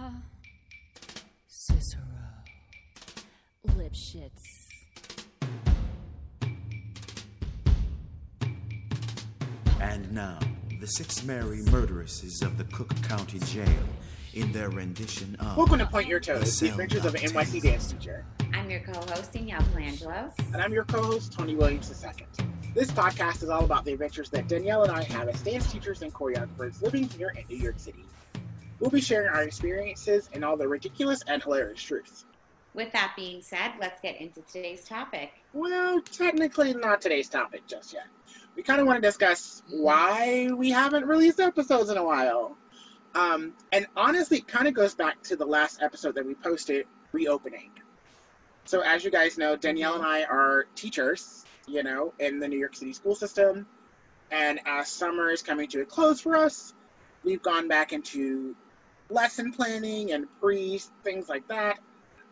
uh, Cicero. Lipschitz. And now, the six merry murderesses of the Cook County Jail in their rendition of. Welcome to Point Your Toes, the Cell adventures of an NYC dance teacher. I'm your co-host Danielle Colangelo. And I'm your co-host, Tony Williams II. This podcast is all about the adventures that Danielle and I have as dance teachers and choreographers living here in New York City. We'll be sharing our experiences and all the ridiculous and hilarious truths. With that being said, let's get into today's topic. Well, technically not today's topic just yet. We kind of want to discuss why we haven't released episodes in a while. Um, and honestly, it kind of goes back to the last episode that we posted, reopening. So, as you guys know, Danielle and I are teachers, you know, in the New York City school system. And as summer is coming to a close for us, we've gone back into lesson planning and pre things like that.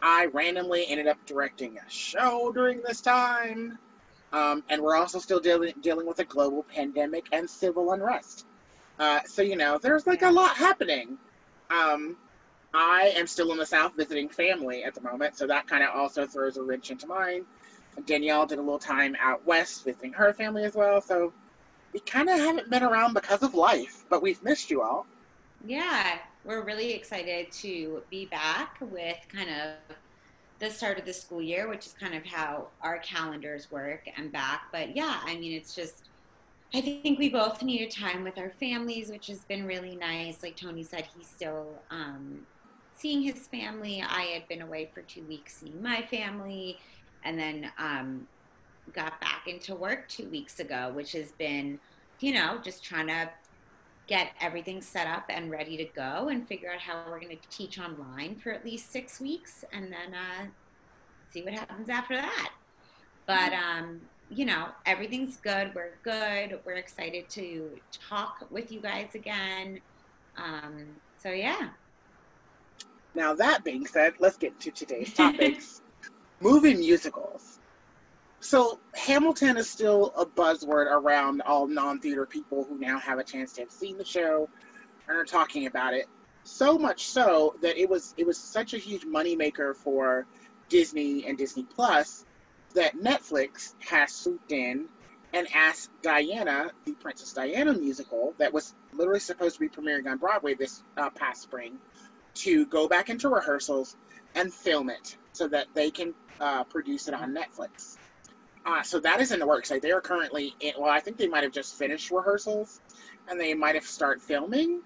I randomly ended up directing a show during this time. Um, and we're also still dealing dealing with a global pandemic and civil unrest. Uh, so you know, there's like a lot happening. Um, I am still in the South visiting family at the moment, so that kind of also throws a wrench into mine. Danielle did a little time out west visiting her family as well, so we kind of haven't been around because of life, but we've missed you all. Yeah, we're really excited to be back with kind of the start of the school year, which is kind of how our calendars work and back. But yeah, I mean, it's just, I think we both needed time with our families, which has been really nice. Like Tony said, he's still um, seeing his family. I had been away for two weeks seeing my family, and then um, got back into work two weeks ago, which has been, you know, just trying to get everything set up and ready to go and figure out how we're going to teach online for at least six weeks and then uh, see what happens after that. But, um, you know, everything's good. We're good. We're excited to talk with you guys again. Um, so, yeah. Now, that being said, let's get into today's topics movie musicals. So, Hamilton is still a buzzword around all non theater people who now have a chance to have seen the show and are talking about it. So much so that it was it was such a huge moneymaker for Disney and Disney Plus that Netflix has swooped in and asked Diana, the Princess Diana musical, that was literally supposed to be premiering on Broadway this uh, past spring, to go back into rehearsals and film it so that they can uh, produce it on Netflix. Uh, so that is in the works. Like they are currently in, well, I think they might have just finished rehearsals and they might have started filming.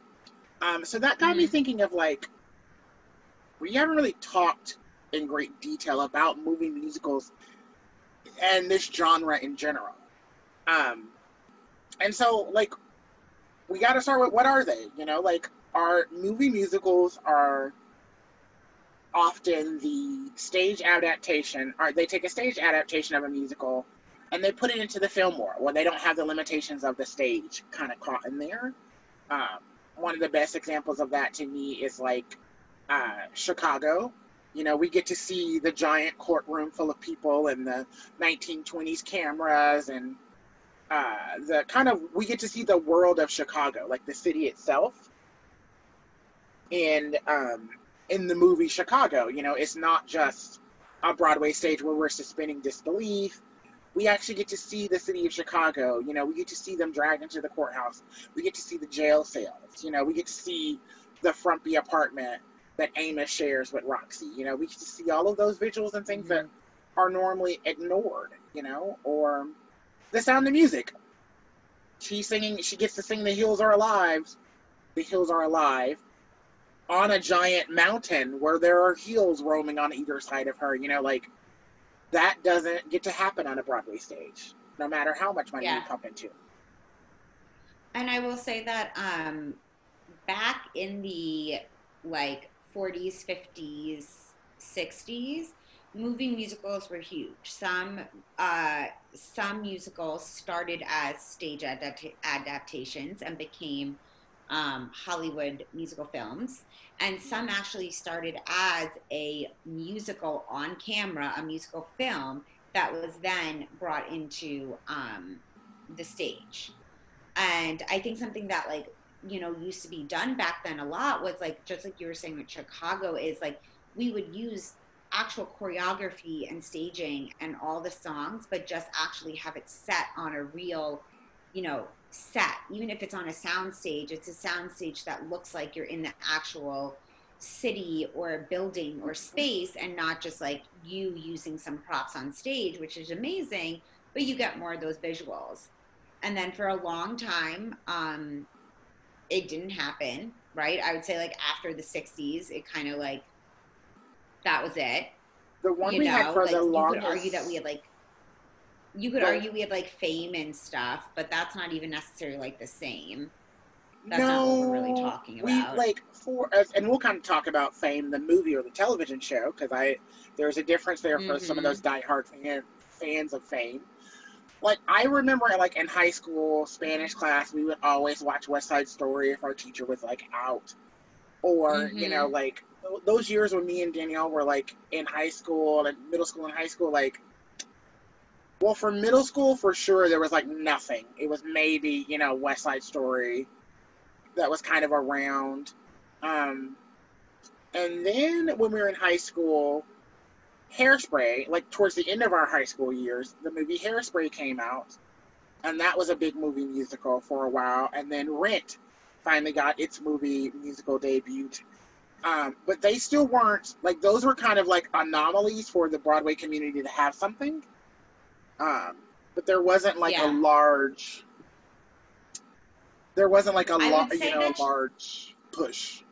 Um, so that got mm-hmm. me thinking of like, we haven't really talked in great detail about movie musicals and this genre in general. Um, and so like, we got to start with what are they? You know, like, our movie musicals are often the stage adaptation, or they take a stage adaptation of a musical and they put it into the film more, where they don't have the limitations of the stage kind of caught in there. Um, one of the best examples of that to me is like uh, Chicago. You know, we get to see the giant courtroom full of people and the 1920s cameras and uh, the kind of we get to see the world of Chicago, like the city itself. And um, in the movie Chicago. You know, it's not just a Broadway stage where we're suspending disbelief. We actually get to see the city of Chicago. You know, we get to see them dragged into the courthouse. We get to see the jail cells. You know, we get to see the frumpy apartment that Amos shares with Roxy. You know, we get to see all of those visuals and things that mm-hmm. are normally ignored, you know, or the sound of music. She's singing, she gets to sing The Hills Are Alive. The Hills Are Alive on a giant mountain where there are heels roaming on either side of her. You know, like that doesn't get to happen on a Broadway stage, no matter how much money yeah. you pump into. And I will say that um, back in the like 40s, 50s, 60s, movie musicals were huge. Some uh, some musicals started as stage adapt- adaptations and became um, Hollywood musical films, and some actually started as a musical on camera, a musical film that was then brought into um, the stage. And I think something that like you know used to be done back then a lot was like just like you were saying with chicago is like we would use actual choreography and staging and all the songs but just actually have it set on a real you know set even if it's on a sound stage it's a sound stage that looks like you're in the actual city or building or space and not just like you using some props on stage which is amazing but you get more of those visuals and then for a long time um, it didn't happen right i would say like after the 60s it kind of like that was it The one you we know had for like the you longest. could argue that we had like you could argue we had like fame and stuff but that's not even necessarily like the same that's no, not what we're really talking about. we like for us, and we'll kind of talk about Fame, the movie or the television show, because I there's a difference there for some of Mhm. those diehard fan, fans of Fame. Like I remember, like in high school Spanish class, we would always watch West Side Story if our teacher was like out, or you know, Mhm. like th- those years when me and Danielle were like in high school and middle school and high school, like. Well, for middle school, for sure, there was like nothing. It was maybe, you know, West Side Story, that was kind of around. Um, and then when we were in high school, Hairspray, like towards the end of our high school years, the movie Hairspray came out. And that was a big movie musical for a while. And then Rent finally got its movie musical debut. Um, but they still weren't, like, those were kind of like anomalies for the Broadway community to have something. Um, but there wasn't like Yeah. a large there wasn't like a lot, you know, that- large push.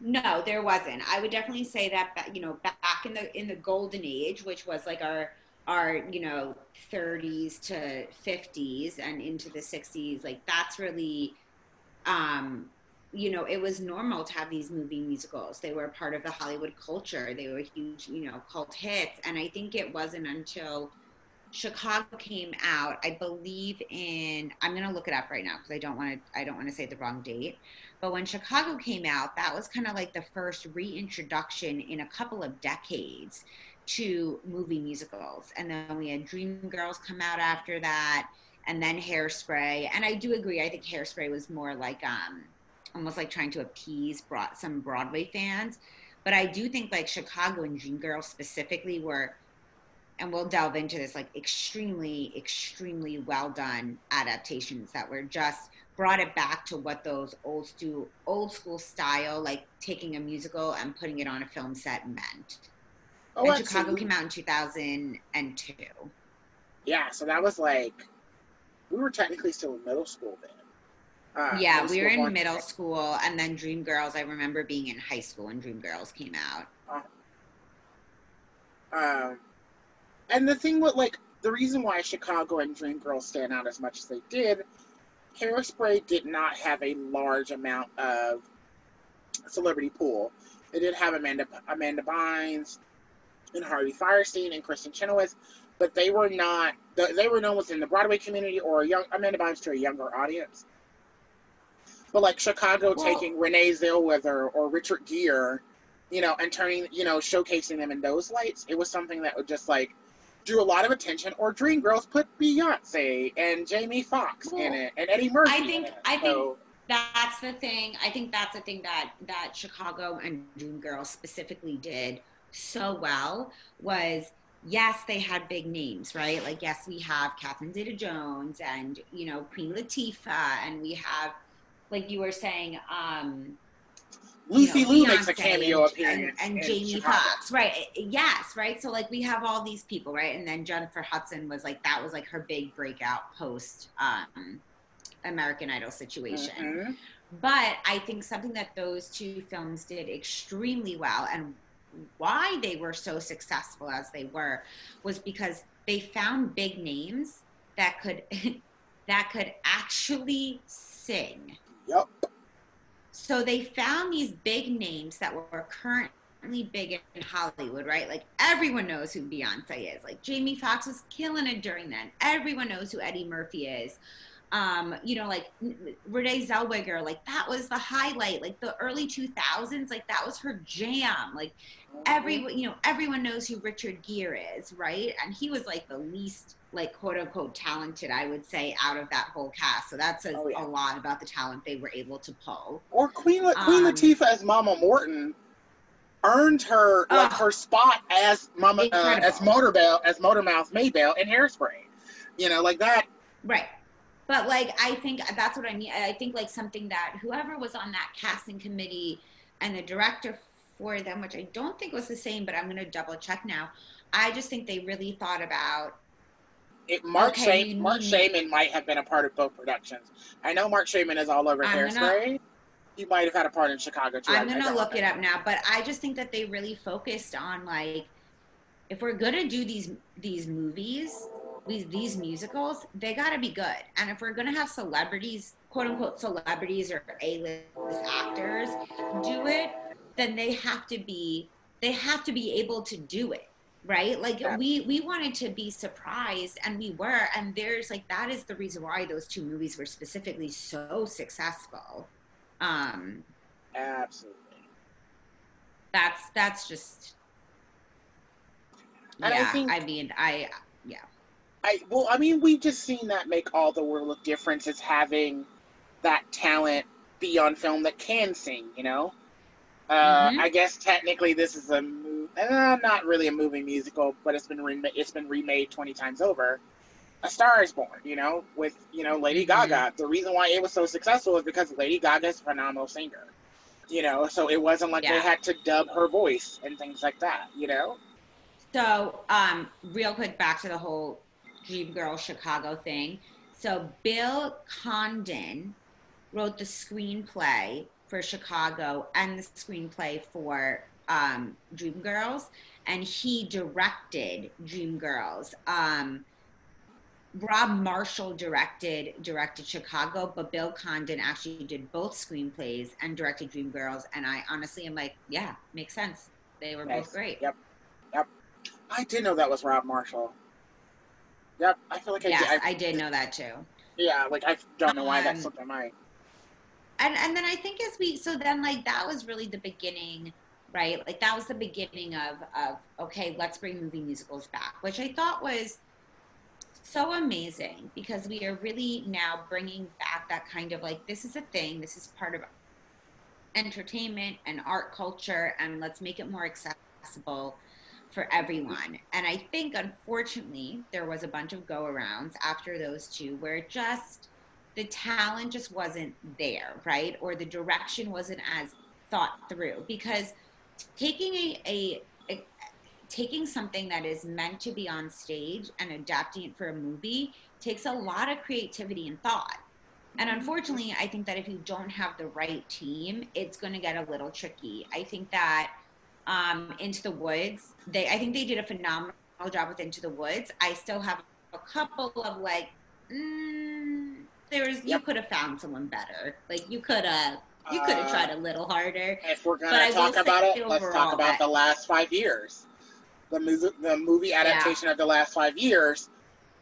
No, there wasn't. I would definitely say that you know back in the in the golden age, which was like our our you know 30s to 50s and into the 60s, like that's really um you know it was normal to have these movie musicals. They were part of the Hollywood culture. They were huge, you know, cult hits. And I think it wasn't until Chicago came out, I believe in I'm gonna look it up right now because I don't want to I don't want to say the wrong date. But when Chicago came out, that was kind of like the first reintroduction in a couple of decades to movie musicals. And then we had Dreamgirls come out after that, and then Hairspray. And I do agree. I think Hairspray was more like um, almost like trying to appease broad, some Broadway fans. But I do think like Chicago and Dreamgirls specifically were, and we'll delve into this, like extremely, extremely well done adaptations that were just brought it back to what those old school old school style like taking a musical and putting it on a film set meant. Oh, and Chicago came out in 2002. Yeah, so that was like we were technically still in middle school then. Uh, yeah, we were in middle school, and then Dreamgirls. I remember being in high school when Dreamgirls came out. Um, and the thing with like the reason why Chicago and Dreamgirls stand out as much as they did, Hairspray did not have a large amount of celebrity pool. They did have Amanda Amanda Bynes and Harvey Fierstein and Kristin Chenoweth, but they were not. They were known within the Broadway community or a young Amanda Bynes to a younger audience. But like Chicago Well- taking Renee Zellweger or Richard Gere, you know, and turning, you know, showcasing them in those lights, it was something that would just like drew a lot of attention. Or Dreamgirls put Beyonce and Jamie Foxx in it and Eddie Murphy. I in think-. I think- That's the thing. I think that's the thing that that Chicago and Dreamgirls specifically did so well was yes, they had big names, right? Like yes, we have Catherine Zeta-Jones and you know Queen Latifah, and we have, like you were saying, um, Lucy you know, Liu makes a cameo and, appearance and, and Jamie. Foxx, right? Yes, right. So like we have all these people, right? And then Jennifer Hudson was like that was like her big breakout post um, American Idol situation. Mhm. But I think something that those two films did extremely well and why they were so successful as they were was because they found big names that could that could actually sing. Yep. So they found these big names that were currently big in Hollywood, right? Like everyone knows who Beyonce is. Like Jamie Foxx was killing it during then. Everyone knows who Eddie Murphy is. Um, you know, like Renee Zellweger, like that was the highlight. Like the early 2000s, like that was her jam. Like every, you know, everyone knows who Richard Gere is, right? And he was like the least, like quote unquote talented, I would say, out of that whole cast. So that says Oh, yeah. a lot about the talent they were able to pull. Or Queen Queen Um, Latifah as Mama Morton earned her like Ugh. her spot as Mama uh, as Motorbell as Motormouth Maybelle in Hairspray. You know, like that. Right. But like I think that's what I mean. I think like something that whoever was on that casting committee and the director for them, which I don't think was the same, but I'm gonna double check now. I just think they really thought about It, Mark Okay, Marc Shaiman might have been a part of both productions. I know Marc Shaiman is all over I'm gonna- Hairspray. He might have had a part in Chicago too. I'm I gonna look it up now, but I just think that they really focused on like if we're gonna do these these movies, these these musicals, they gotta be good. And if we're gonna have celebrities, quote unquote celebrities or A-list actors do it, then they have to be they have to be able to do it. Right? Like Yeah. we we wanted to be surprised and we were, and there's like that is the reason why those two movies were specifically so successful. Um Absolutely. that's that's just And I yeah think- I mean i I well, I mean, we've just seen that make all the world of difference is having that talent be on film that can sing. You know, uh, Mhm. I guess technically this is a uh, not really a movie musical, but it's been remade. It's been remade twenty times over. A Star is Born. You know, with you know Lady Mhm. Gaga. The reason why it was so successful is because Lady Gaga is a phenomenal singer. You know, so it wasn't like they had to dub her voice and things like that. You know. so um real quick back to the whole dream girl chicago thing so bill condon wrote the screenplay for chicago and the screenplay for um dreamgirls and he directed dreamgirls um Rob Marshall directed directed Chicago, but Bill Condon actually did both screenplays and directed Dreamgirls. And I honestly am like, yeah, makes sense. They were Nice. both great. Yep. Yep. I didn't know that was Rob Marshall. Yep. I feel like I Yes, did. I did know that too. Yeah, like I don't know why that Um, slipped my mind. And and then I think as we so then like that was really the beginning, right? Like that was the beginning of of okay, let's bring movie musicals back, which I thought was so amazing because we are really now bringing back that kind of like this is a thing, this is part of entertainment and art culture and let's make it more accessible for everyone. And I think unfortunately there was a bunch of go arounds after those two where just the talent just wasn't there, right? Or the direction wasn't as thought through because taking a, a, a taking something that is meant to be on stage and adapting it for a movie takes a lot of creativity and thought. And mm-hmm. unfortunately, I think that if you don't have the right team, it's going to get a little tricky. I think that um, Into the Woods, they I think they did a phenomenal job with Into the Woods. I still have a couple of like, mm, there's you could have found someone better. Like you could have you could have Uh, tried a little harder. If we're gonna talk about it, let's talk about that- the last five years. The movie, the movie adaptation of the last five years.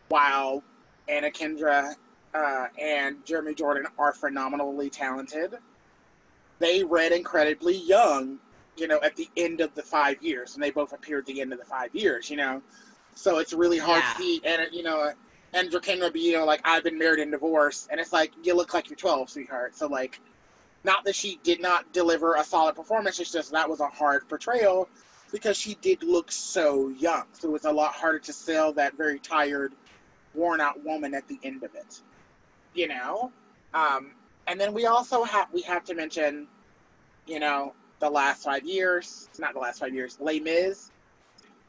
While Anna Kendrick uh, and Jeremy Jordan are phenomenally talented, they read incredibly young. You know, at the end of the five years, and they both appeared at the end of the five years. You know, so it's really hard Yeah. to see. And you know, and Kendrick be you know like I've been married and divorced, and it's like you look like you're 12, sweetheart. So like not that she did not deliver a solid performance, it's just that was a hard portrayal because she did look so young. So it was a lot harder to sell that very tired, worn out woman at the end of it. You know? Um, and then we also have we have to mention, you know, the last five years, not the last five years, Les Mis,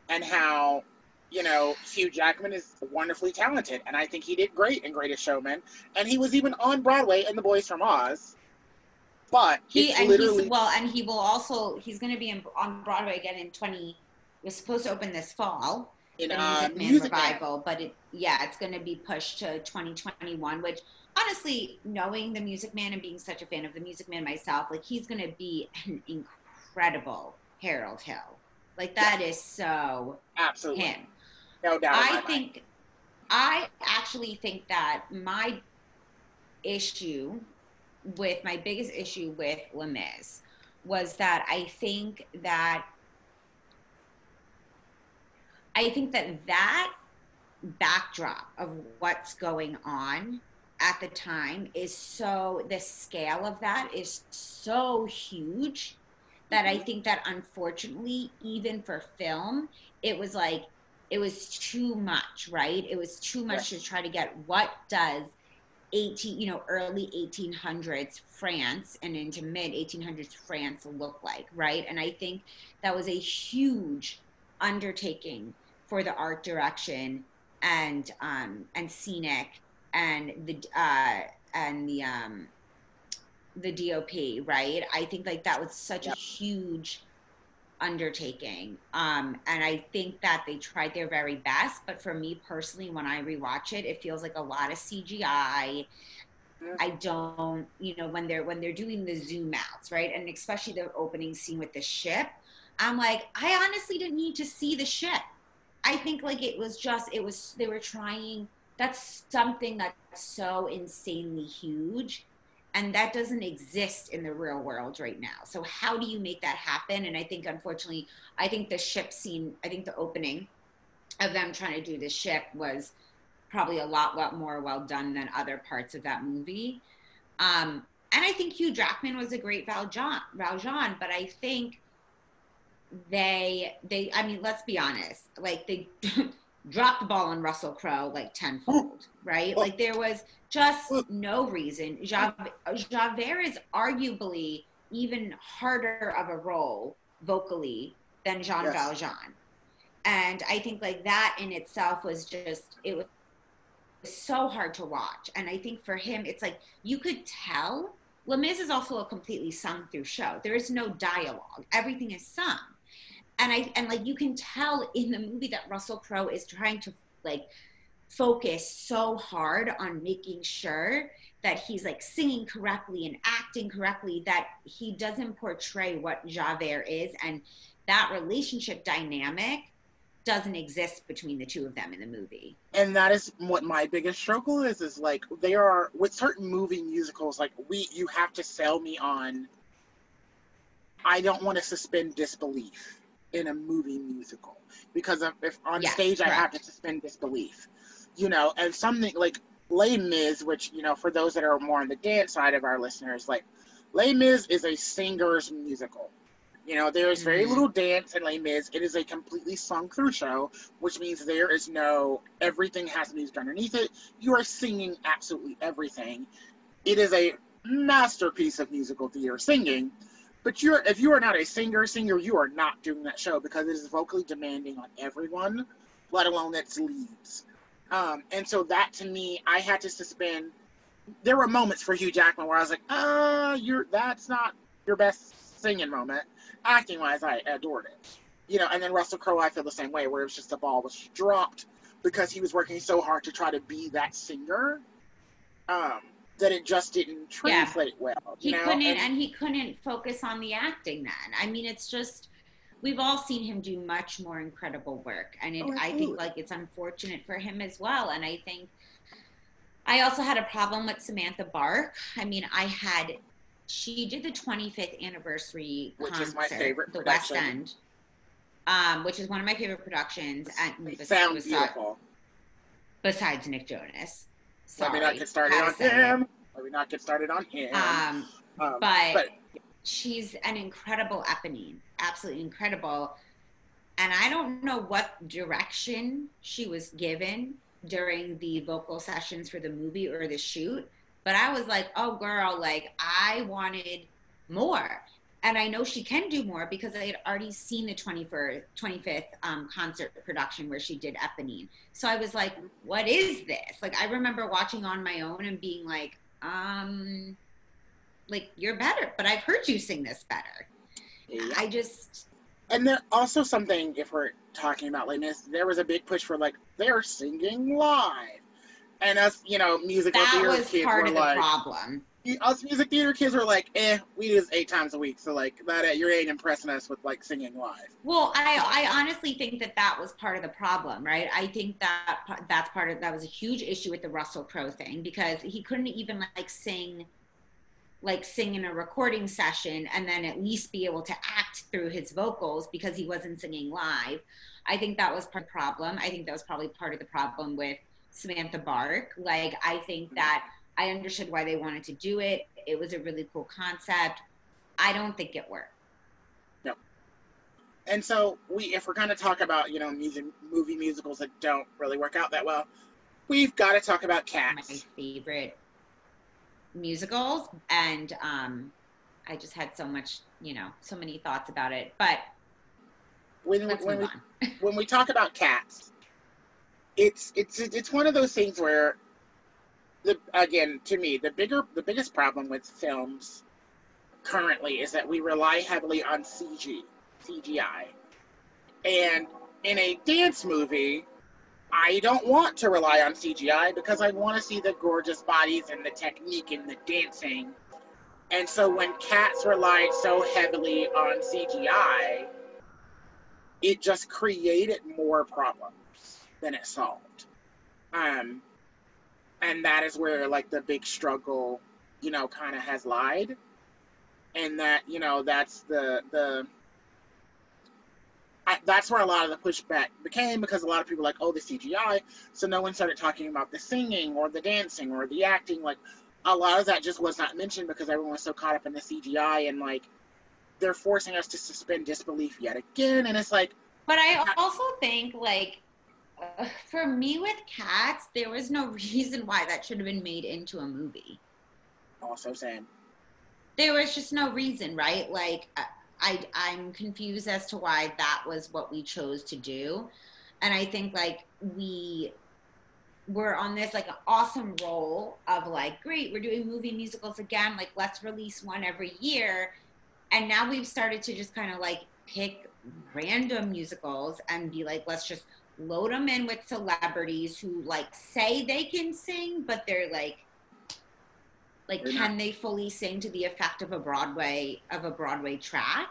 and how, you know, Hugh Jackman is wonderfully talented, and I think he did great in Greatest Showman, and he was even on Broadway in The Boys from Oz. But He and literally he's well, and he will also he's going to be in, on Broadway again in twenty. Was supposed to open this fall, in the uh, Music Man Music Man. revival, but it yeah, it's going to be pushed to twenty twenty one. Which honestly, knowing the Music Man and being such a fan of the Music Man myself, like he's going to be an incredible Harold Hill. Like that is so Absolutely, him. no doubt. I mind. think I actually think that my issue with my biggest issue with Les Mis was that I think that I think that that backdrop of what's going on at the time is so the scale of that is so huge that I think that unfortunately even for film it was like it was too much right? It was too much to try to get what does 18 you know early 1800s france and into mid 1800s france look like right? And i think that was a huge undertaking for the art direction and um and scenic and the uh and the um the dop right? I think like that was such Yep. a huge undertaking. Um and i think that they tried their very best but for me personally when i rewatch it it feels like a lot of cgi Yeah. i don't you know when they're when they're doing the zoom outs right? And especially the opening scene with the ship i'm like i honestly didn't need to see the ship. I think like it was just it was they were trying that's something that's so insanely huge and that doesn't exist in the real world right now. So how do you make that happen? And i think unfortunately i think the ship scene i think the opening of them trying to do the ship was probably a lot lot more well done than other parts of that movie. Um and i think hugh jackman was a great valjean valjean but i think they they i mean let's be honest like they dropped the ball on russell crowe like tenfold right? Like there was just no reason. Jav- javert is arguably even harder of a role vocally than jean Yes. valjean. And i think like that in itself was just it was so hard to watch. And i think for him it's like you could tell Les Mis is also a completely sung through show. There is no dialogue. Everything is sung and i and like you can tell in the movie that russell crowe is trying to like focus so hard on making sure that he's like singing correctly and acting correctly that he doesn't portray what javert is and that relationship dynamic doesn't exist between the two of them in the movie. And that is what my biggest struggle is is like there are with certain movie musicals like we you have to sell me on i don't want to suspend disbelief in a movie musical because if, if on Yes, stage i have to suspend disbelief you know and something like Les Mis, which you know for those that are more on the dance side of our listeners like Les Mis is a singer's musical you know there is very Mhm. little dance in Les Mis it is a completely sung through show which means there is no everything has music underneath it. You are singing absolutely everything. It is a masterpiece of musical theater singing. But you're if you are not a singer, singer, you are not doing that show because it is vocally demanding on everyone, let alone its leads. Um, and so that to me, I had to suspend. There were moments for Hugh Jackman where I was like, "Uh, you're that's not your best singing moment." Acting wise, I adored it you know, and then Russell Crowe, I feel the same way, where it was just the ball was dropped because he was working so hard to try to be that singer, um, that it just didn't Yeah. translate well. he know? couldn't And- and he couldn't focus on the acting then i mean it's just we've all seen him do much more incredible work and it, Oh, i think like it's unfortunate for him as well and i think i also had a problem with samantha bark i mean i had she did the 25th anniversary Which concert, is my favorite the west end um, which is one of my favorite productions besides, sounds beautiful. besides nick jonas Let me not get started on it. him. Let me not get started on him. um, Um, but, but she's an incredible Eponine, absolutely incredible. And I don't know what direction she was given during the vocal sessions for the movie or the shoot, but I was like, oh, girl, like I wanted more. And I know she can do more because I had already seen the 21st, 25th um, concert production where she did Eponine. So I was like, what is this? Like, I remember watching on my own and being like, um, like you're better, but I've heard you sing this better. yeah. I just And there also something, if we're talking about Mis, there was a big push for like they're singing live, and us, you know, musical that theater was kids part were of the like, problem. Us music theater kids were like, eh, we do this eight times a week, so like that you ain't impressing us with like singing live. Well, I I honestly think that that was part of the problem, right? I think that that's part of that was a huge issue with the Russell Crowe thing because he couldn't even like sing like sing in a recording session and then at least be able to act through his vocals because he wasn't singing live. I think that was part of the problem. I think that was probably part of the problem with Samantha Bark. Like I think that I understood why they wanted to do it. It was a really cool concept. I don't think it worked. No. And so we, if we're going to talk about you know music, movie musicals that don't really work out that well, we've got to talk about Cats. My favorite musicals, and um, I just had so much, you know, so many thoughts about it. But when when we, when we talk about Cats, it's it's it's one of those things where the again to me the bigger the biggest problem with films currently is that we rely heavily on CG CGI, and in a dance movie, I don't want to rely on CGI because I want to see the gorgeous bodies and the technique and the dancing. And so when Cats relied so heavily on CGI, it just created more problems than it solved. Um, and that is where like the big struggle you know kind of has lied. And that you know that's the the I, that's where a lot of the pushback became because a lot of people like oh the cgi so no one started talking about the singing or the dancing or the acting. Like a lot of that just was not mentioned because everyone was so caught up in the cgi and like they're forcing us to suspend disbelief yet again. And it's like but i also think like for me with cats, there was no reason why that should have been made into a movie. Oh, also, same. There was just no reason, right? Like, I I'm confused as to why that was what we chose to do, and I think like we were on this like an awesome roll of like, great, we're doing movie musicals again. Like, let's release one every year, and now we've started to just kind of like pick random musicals and be like, let's just load them in with celebrities who like say they can sing, but they're like, like, they're can not. they fully sing to the effect of a Broadway of a Broadway track?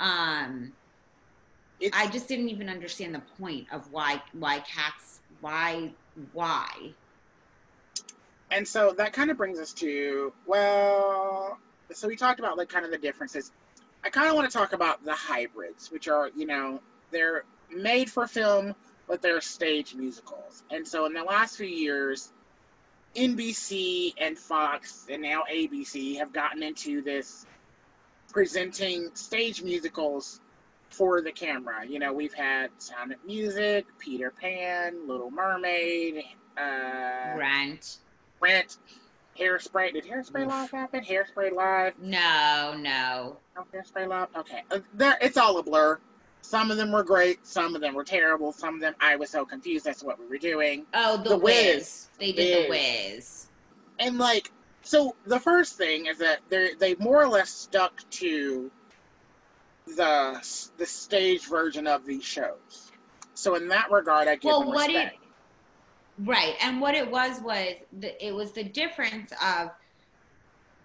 Um, it's, I just didn't even understand the point of why why cats why why. And so that kind of brings us to well, so we talked about like kind of the differences. I kind of want to talk about the hybrids, which are you know they're made for film, but they're stage musicals. And so in the last few years, NBC and Fox and now ABC have gotten into this presenting stage musicals for the camera. You know, we've had Sound of Music, Peter Pan, Little Mermaid, uh, Rent. Rent. Hairspray. Did Hairspray Oof. Live happen? Hairspray Live? No, no. No Hairspray Live? Okay. Uh, there, it's all a blur. Some of them were great, some of them were terrible, some of them I was so confused as to what we were doing. Oh, the, the Wiz. Wiz. They did the Wiz. And like, so the first thing is that they they more or less stuck to the the stage version of these shows. So in that regard, I give well, them what respect. It, right, and what it was was the, it was the difference of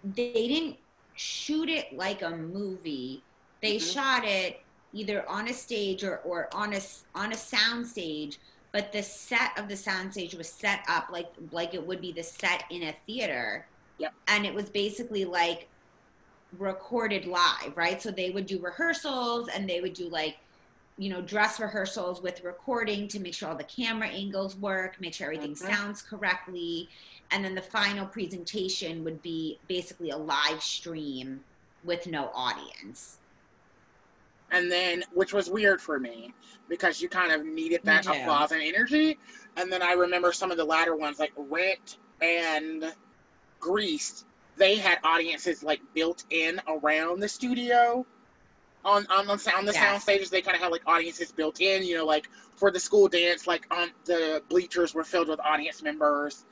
they didn't shoot it like a movie. They mm-hmm. shot it either on a stage or, or on a on a sound stage but the set of the sound stage was set up like like it would be the set in a theater yep. and it was basically like recorded live right so they would do rehearsals and they would do like you know dress rehearsals with recording to make sure all the camera angles work make sure everything mm-hmm. sounds correctly and then the final presentation would be basically a live stream with no audience and then which was weird for me because you kind of needed that applause and energy. And then I remember some of the latter ones like Rent and Grease, they had audiences like built in around the studio. On on the sound the yes. sound stages, they kind of had like audiences built in. You know, like for the school dance, like on the bleachers were filled with audience members.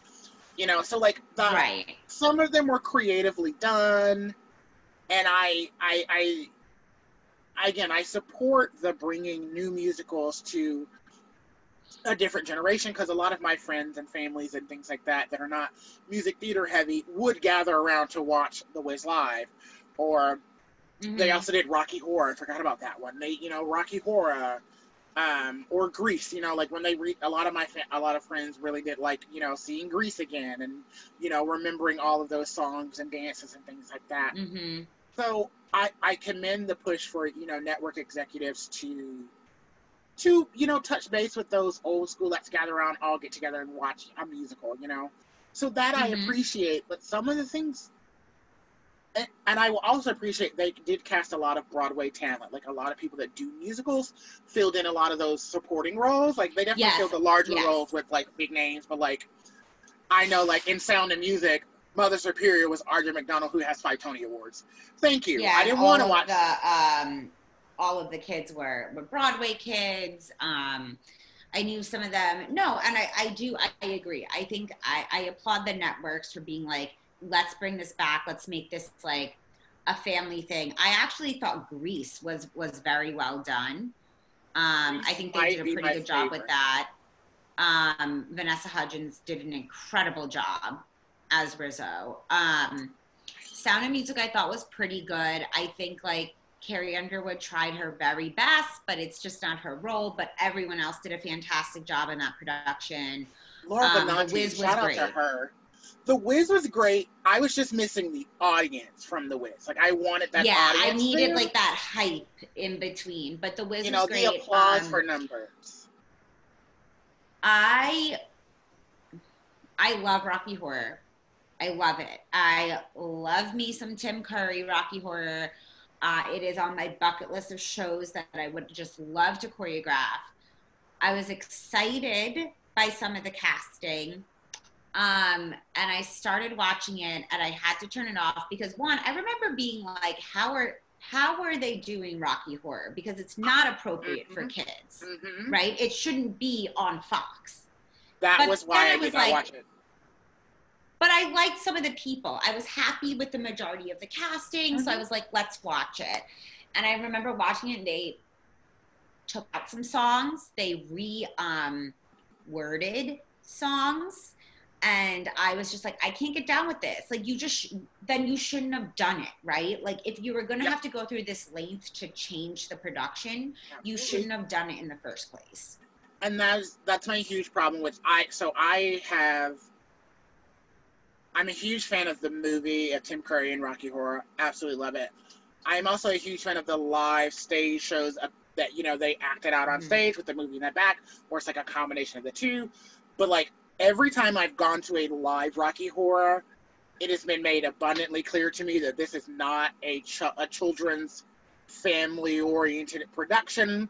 You know, so like the right. some of them were creatively done, and I I I again, I support the bringing new musicals to a different generation because a lot of my friends and families and things like that that are not music theater heavy would gather around to watch The Wiz live, or they Mhm. also did Rocky Horror. I forgot about that one. They, you know, Rocky Horror, um, or Grease. You know, like when they read a lot of my fa- a lot of friends really did like you know seeing Grease again and you know remembering all of those songs and dances and things like that. Mhm. So I I commend the push for you know network executives to to you know touch base with those old school let's gather around all get together and watch a musical. You know, so that I Mhm. appreciate. But some of the things and, and I will also appreciate they did cast a lot of Broadway talent, like a lot of people that do musicals filled in a lot of those supporting roles. Like they definitely Yes, filled the larger yes. roles with like big names, but like I know like in Sound and Music, Mother Superior was Audra McDonald, who has five Tony Awards. Thank you. Yeah, I didn't want to watch. the um, all of the kids were, were Broadway kids. Um, I knew some of them. No, and I, I do. I, I agree. I think I, I applaud the networks for being like, let's bring this back. Let's make this like a family thing. I actually thought Grease was was very well done. Um, I think they did a pretty good job with that. Um, Vanessa Hudgens did an incredible job as Rizzo. Um, Sound of Music I thought was pretty good. I think like Carrie Underwood tried her very best, but it's just not her role. But everyone else did a fantastic job in that production. Laura um, The Benanti, Wiz was shout out great. to her. The Wiz was great. I was just missing the audience from the Wiz. Like I wanted that yeah, I needed like that hype in between. But the Wiz you know was great. the applause Um, for numbers. I I love Rocky Horror. I love it. I love me some Tim Curry Rocky Horror. Uh, it is on my bucket list of shows that I would just love to choreograph. I was excited by some of the casting. Um, and I started watching it and I had to turn it off because one, I remember being like, how are how are they doing Rocky Horror? Because it's not appropriate for Mhm. kids hmm right? It shouldn't be on Fox. That But was why I I did was not like- watch it. But I liked some of the people. I was happy with the majority of the casting, so I Mhm. was like, let's watch it. And I remember watching it, and they took out some songs. They re um, worded songs. And I was just like, I can't get down with this. Like, you just, sh- then you shouldn't have done it, right? Like, if you were going to Yep. have to go through this length to change the production, you shouldn't have done it in the first place. and that's that's my huge problem with I so I have I'm a huge fan of the movie of Tim Curry and Rocky Horror. Absolutely love it. I'm also a huge fan of the live stage shows that you know they acted out on Mhm. stage with the movie in the back, or it's like a combination of the two. But like every time I've gone to a live Rocky Horror, it has been made abundantly clear to me that this is not a ch- a children's family oriented production.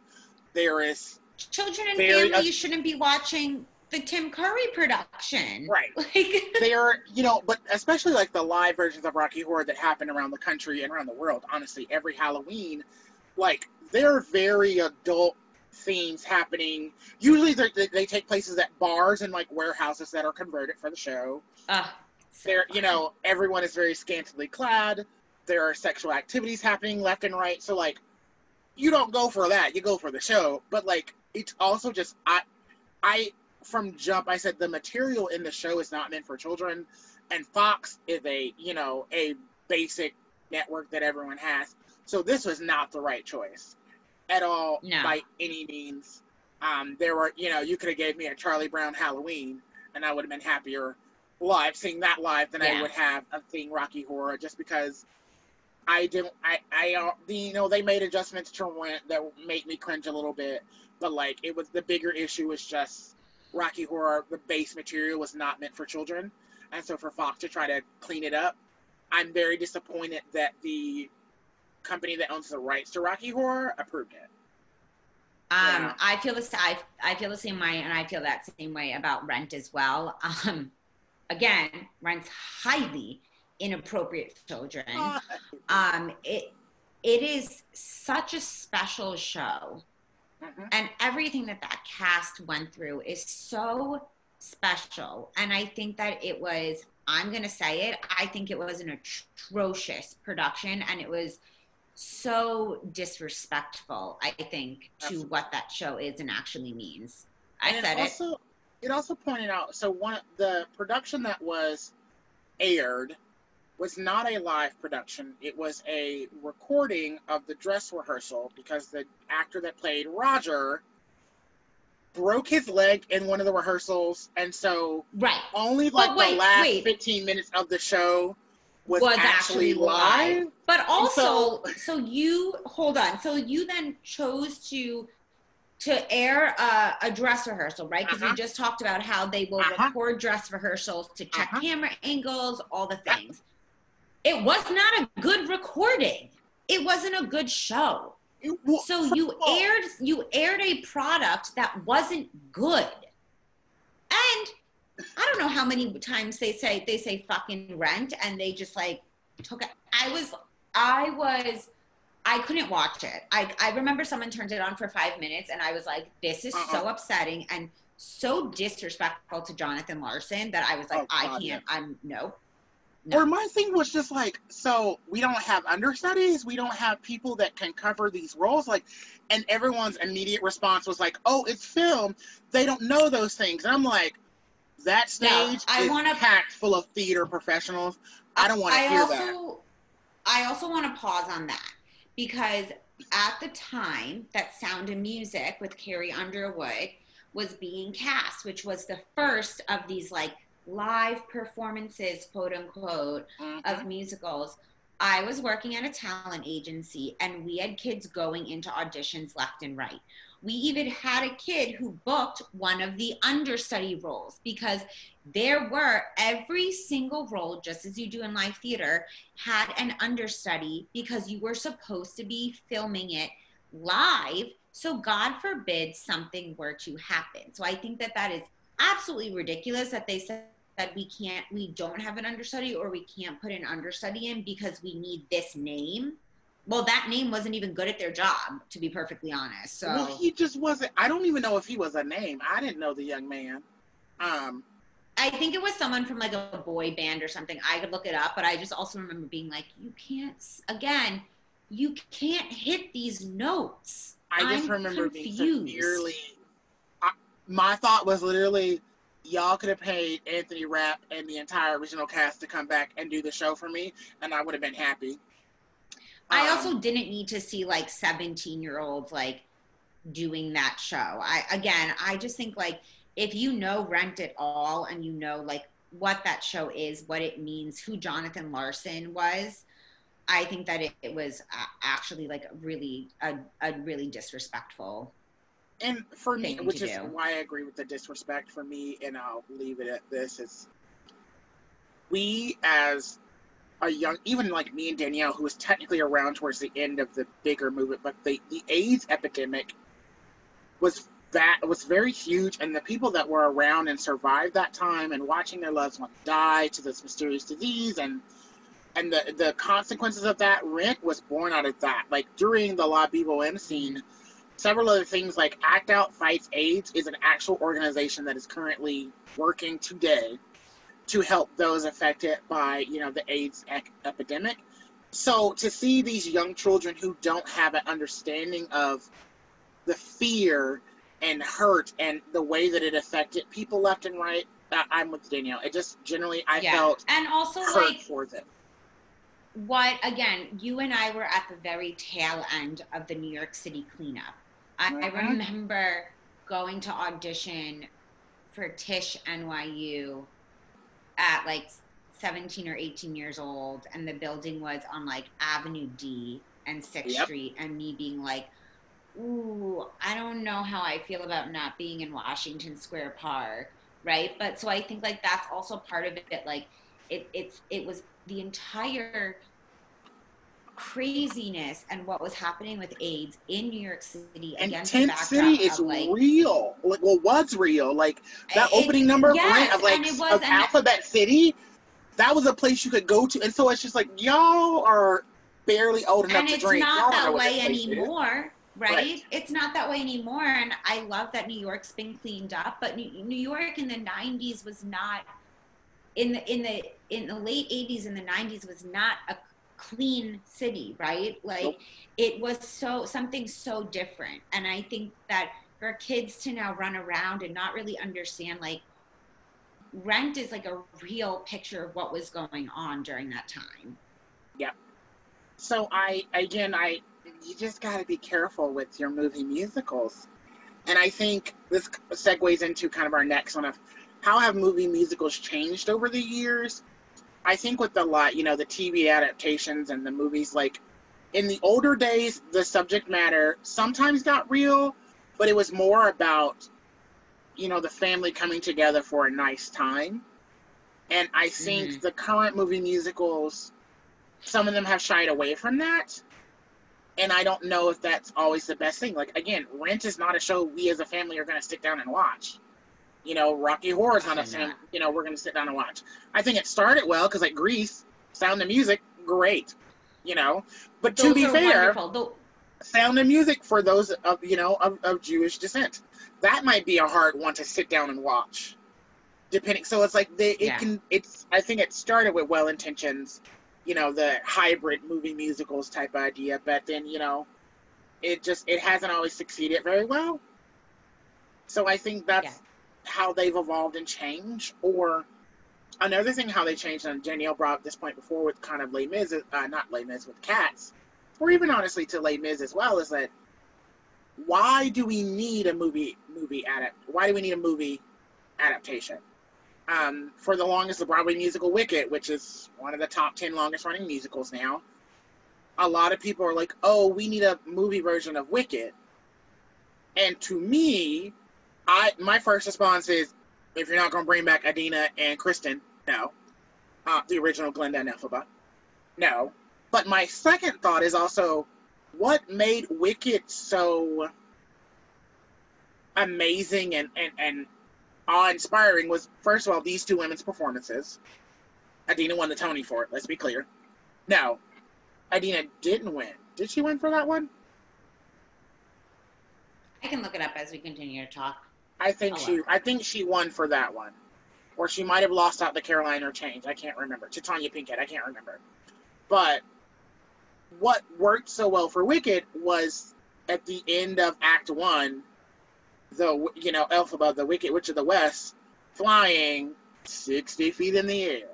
There is children and Very family us- you shouldn't be watching the tim curry production. Right. like they're you know but especially like the live versions of rocky horror that happen around the country and around the world honestly every halloween like they're very adult themes happening. Usually they they take places at bars and like warehouses that are converted for the show. Ugh, so there you know everyone is very scantily clad. There are sexual activities happening left and right. So like you don't go for that. You go for the show. But like it's also just i i from jump i said the material in the show is not meant for children and fox is a you know a basic network that everyone has so this was not the right choice at all No. by any means um there were you know you could have gave me a charlie brown halloween and i would have been happier live seeing that live than Yeah. i would have of seeing rocky horror just because I didn't. I. I. Uh, the, you know, they made adjustments to rent that made me cringe a little bit, but like it was the bigger issue was just Rocky Horror. The base material was not meant for children, and so for Fox to try to clean it up, I'm very disappointed that the company that owns the rights to Rocky Horror approved it. um yeah. i feel the I, I feel the same way and i feel that same way about rent as well um again rent's highly inappropriate for children Uh, um it it is such a special show mhm. and everything that that cast went through is so special and i think that it was i'm going to say it i think it was an atrocious production and it was so disrespectful i think to what that show is and actually means I And it said it. also, it also pointed out so one the production that was aired was not a live production. It was a recording of the dress rehearsal because the actor that played Roger broke his leg in one of the rehearsals, and so Right. only like wait, the last wait. 15 minutes of the show was, Was actually, actually live. live. But also, so- so, you hold on. So you then chose to to air a, a dress rehearsal, right? Because Uh-huh. we just talked about how they will Uh-huh. record dress rehearsals to check Uh-huh. camera angles, all the things. It was not a good recording. It wasn't a good show. So you aired you aired a product that wasn't good. And I don't know how many times they say they say fucking rent and they just like took it. I was I was I couldn't watch it. I I remember someone turned it on for 5 minutes and I was like this is so Uh-uh. upsetting and so disrespectful to Jonathan Larson that I was like Oh, I God, can't I'm no. No. Or my thing was just like, so we don't have understudies, we don't have people that can cover these roles, like, and everyone's immediate response was like, oh, it's film, they don't know those things, and I'm like, that No, stage I is wanna- packed full of theater professionals. I don't want to hear also, that. I also want to pause on that because at the time that Sound of Music with Carrie Underwood was being cast, which was the first of these like live performances, quote unquote, Mhm. of musicals. I was working at a talent agency and we had kids going into auditions left and right. We even had a kid who booked one of the understudy roles because there were every single role, just as you do in live theater, had an understudy because you were supposed to be filming it live. So, God forbid something were to happen. So, I think that that is absolutely ridiculous that they said that we can't, we don't have an understudy or we can't put an understudy in because we need this name. Well, that name wasn't even good at their job, to be perfectly honest. So, Well, he just wasn't. I don't even know if he was a name. I didn't know the young man. Um, I think it was someone from like a boy band or something. I could look it up, but I just also remember being like, you can't, again, you can't hit these notes. I just I'm remember being confused. severely. I, my thought was literally, y'all could have paid Anthony Rapp and the entire original cast to come back and do the show for me, and I would have been happy. I Um, also didn't need to see like 17 year olds like doing that show. I again, I just think like if you know Rent at all and you know like what that show is, what it means, who Jonathan Larson was, I think that it, it was uh, actually like really a, a really disrespectful. And for me, which is do. why I agree with the disrespect for me, and I'll leave it at this: is we as a young, even like me and Danielle, who was technically around towards the end of the bigger movement, but the the AIDS epidemic was that was very huge, and the people that were around and survived that time and watching their loved ones die to this mysterious disease and and the the consequences of that rent was born out of that. Like during the La Vie Bohème scene, several other things like Act Out Fights AIDS is an actual organization that is currently working today to help those affected by you know the AIDS ec- epidemic. So to see these young children who don't have an understanding of the fear and hurt and the way that it affected people left and right, I'm with Danielle. It just generally I felt and also hurt like for them. what again you and i were at the very tail end of the new york city cleanup i, I Mhm. remember going to audition for tisch nyu at like 17 or 18 years old and the building was on like avenue d and 6th Yep. street and me being like ooh i don't know how i feel about not being in washington square park right but so i think like that's also part of it like it it's it was the entire craziness and what was happening with AIDS in New York City And against Tent City is like real. Like, well, was real. Like that it's- opening number of yes, of like and it was of and Alphabet City. That was a place you could go to, and so it's just like y'all are barely old enough and to it's drink. Y'all not that way this place is. anymore right? Right. it's not that way anymore and i love that new york's been cleaned up but new, new york in the 90s was not in the in the in the late 80s and the 90s was not a clean city right like Nope. it was so something so different and i think that for kids to now run around and not really understand like rent is like a real picture of what was going on during that time Yep. So I again I you just got to be careful with your movie musicals. And I think this segues into kind of our next one of how have movie musicals changed over the years? I think with a lot, you know, the TV adaptations and the movies like in the older days the subject matter sometimes got real, but it was more about you know the family coming together for a nice time. And I think Mhm. the current movie musicals some of them have shied away from that and i don't know if that's always the best thing like again rent is not a show we as a family are going to sit down and watch you know rocky horror is not thing you know we're going to sit down and watch i think it started well because like grease sound and music great you know but to be fair wonderful. Sound and music for those of you know of, of jewish descent that might be a hard one to sit down and watch depending so it's like they it Yeah. can it's i think it started with well intentions you know the hybrid movie musicals type idea but then you know it just it hasn't always succeeded very well so i think that's Yeah. How they've evolved and changed or another thing how they changed and danielle brought up this point before with kind of Les Mis, uh, not Les Mis, with cats or even honestly to Les Mis as well is that why do we need a movie movie adapt why do we need a movie adaptation? Um, for the longest the broadway musical wicked which is one of the top 10 longest running musicals now a lot of people are like oh we need a movie version of wicked. And to me i my first response is if you're not to bring back idina and kristin no uh, the original glinda and elphaba no but my second thought is also what made Wicked so amazing and, and, and awe inspiring was first of all these two women's performances. Idina won the Tony for it, let's be clear. No, Idina didn't win. Did she win for that one? I can look it up as we continue to talk. I think Oh, she wow. I think she won for that one. Or she might have lost out the Caroline, or Change. I can't remember. To Tonya Pinkins, I can't remember. But what worked so well for Wicked was at the end of Act One, the you know Elf Elphaba, the Wicked Witch of the West, flying sixty feet in the air.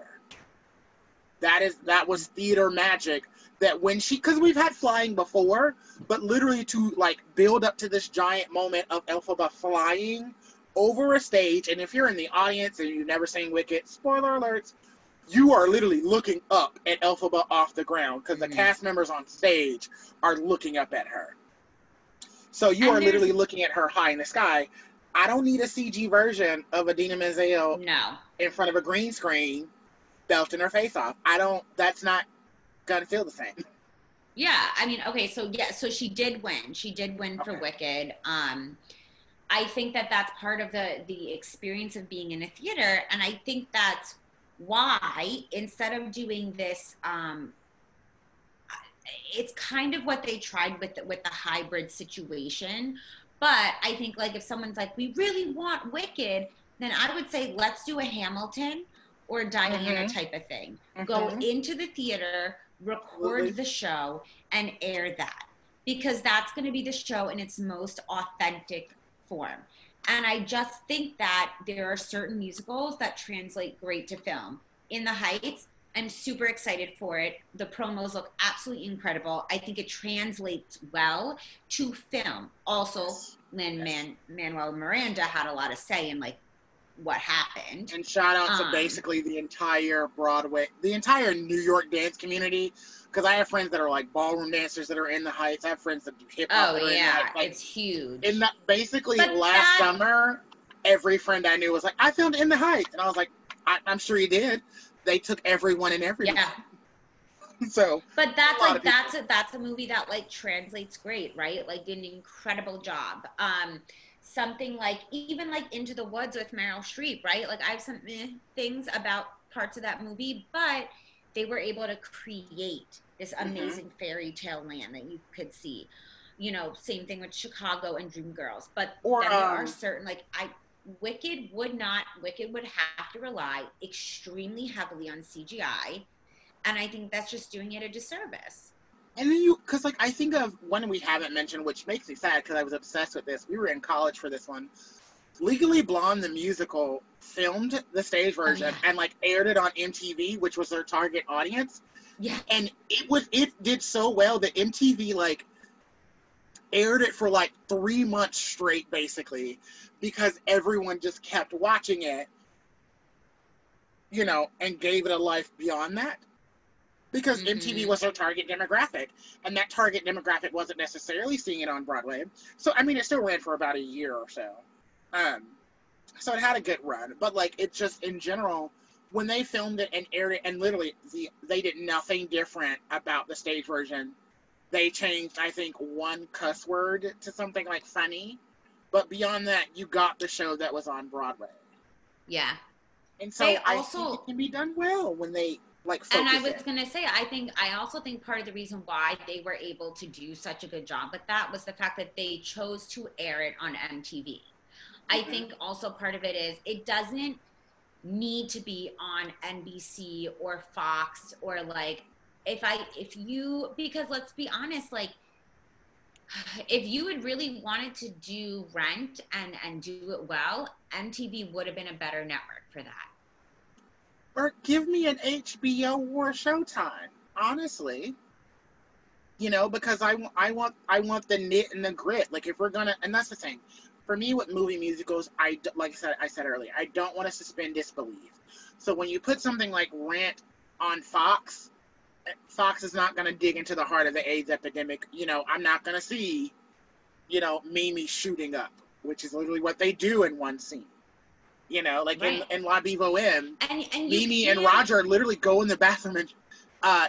That is that was theater magic. That when she, because we've had flying before, but literally to like build up to this giant moment of Elphaba flying over a stage, and if you're in the audience and you've never seen Wicked, spoiler alerts, you are literally looking up at Elphaba off the ground because Mhm. the cast members on stage are looking up at her. So you And are literally looking at her high in the sky. I don't need a CG version of Idina Menzel No. in front of a green screen belting her face off. I don't. That's not gonna feel the same. Yeah, I mean, okay, so yeah, so she did win. She did win for Okay. Wicked. Um, I think that that's part of the the experience of being in a theater, and I think that's why instead of doing this, um, it's kind of what they tried with the, with the hybrid situation. But I think like if someone's like, we really want Wicked, then I would say let's do a Hamilton or Diana Mhm. type of thing go Mhm. into the theater, record the show, and air that because that's going to be the show in its most authentic form. And I just think that there are certain musicals that translate great to film. In the Heights, I'm super excited for it. The promos look absolutely incredible. I think it translates well to film. Also, Lin Yes. Man- Manuel Miranda had a lot of say in like what happened. And shout out to Um, basically the entire Broadway, the entire New York dance community. Because I have friends that are like ballroom dancers that are in the Heights. I have friends that do hip hop. Oh that are in the yeah, Like, it's huge. in that basically But last that- summer, every friend I knew was like, "I filmed in the Heights," and I was like, I- "I'm sure you did." They took everyone and everyone. yeah, So but that's like that's a that's a movie that like translates great, right? Like did an incredible job. Um, something like even like Into the Woods with Meryl Streep, right? Like I have some eh, things about parts of that movie, but they were able to create this Mhm. amazing fairy tale land that you could see. You know, same thing with Chicago and Dreamgirls. But Or, there are um, certain like I Wicked would not Wicked would have to rely extremely heavily on CGI. And I think that's just doing it a disservice. And then you, because like I think of one we haven't mentioned, which makes me sad because I was obsessed with this. We were in college for this one. Legally Blonde, the musical, filmed the stage oh, version yeah. and like aired it on MTV, which was their target audience. Yeah. And it was it did so well that MTV like aired it for like three months straight, basically, because everyone just kept watching it, you know, and gave it a life beyond that because Mhm. MTV was their target demographic, and that target demographic wasn't necessarily seeing it on Broadway. So I mean, it still ran for about a year or so. Um, so it had a good run, but like it just in general, when they filmed it and aired it, and literally the they did nothing different about the stage version. They changed, I think, one cuss word to something like funny, but beyond that, you got the show that was on Broadway. Yeah. And so They I also- think it can be done well when they like and I was gonna say, I think I also think part of the reason why they were able to do such a good job with that was the fact that they chose to air it on MTV. I Mhm. think also part of it is it doesn't need to be on NBC or Fox or like if I if you because let's be honest, like if you had really wanted to do Rent and and do it well, MTV would have been a better network for that. Or give me an HBO or Showtime. Honestly, you know, because I, I want I want the knit and the grit. Like if we're gonna, and that's the thing. For me, with movie musicals, I like I said I said earlier, I don't want to suspend disbelief. So when you put something like Rent on Fox, Fox is not gonna dig into the heart of the AIDS epidemic. You know, I'm not gonna see, you know, Mimi shooting up, which is literally what they do in one scene. You know, like Right. in, in La Vie Bohème, And and Mimi and can't- Roger literally go in the bathroom and uh,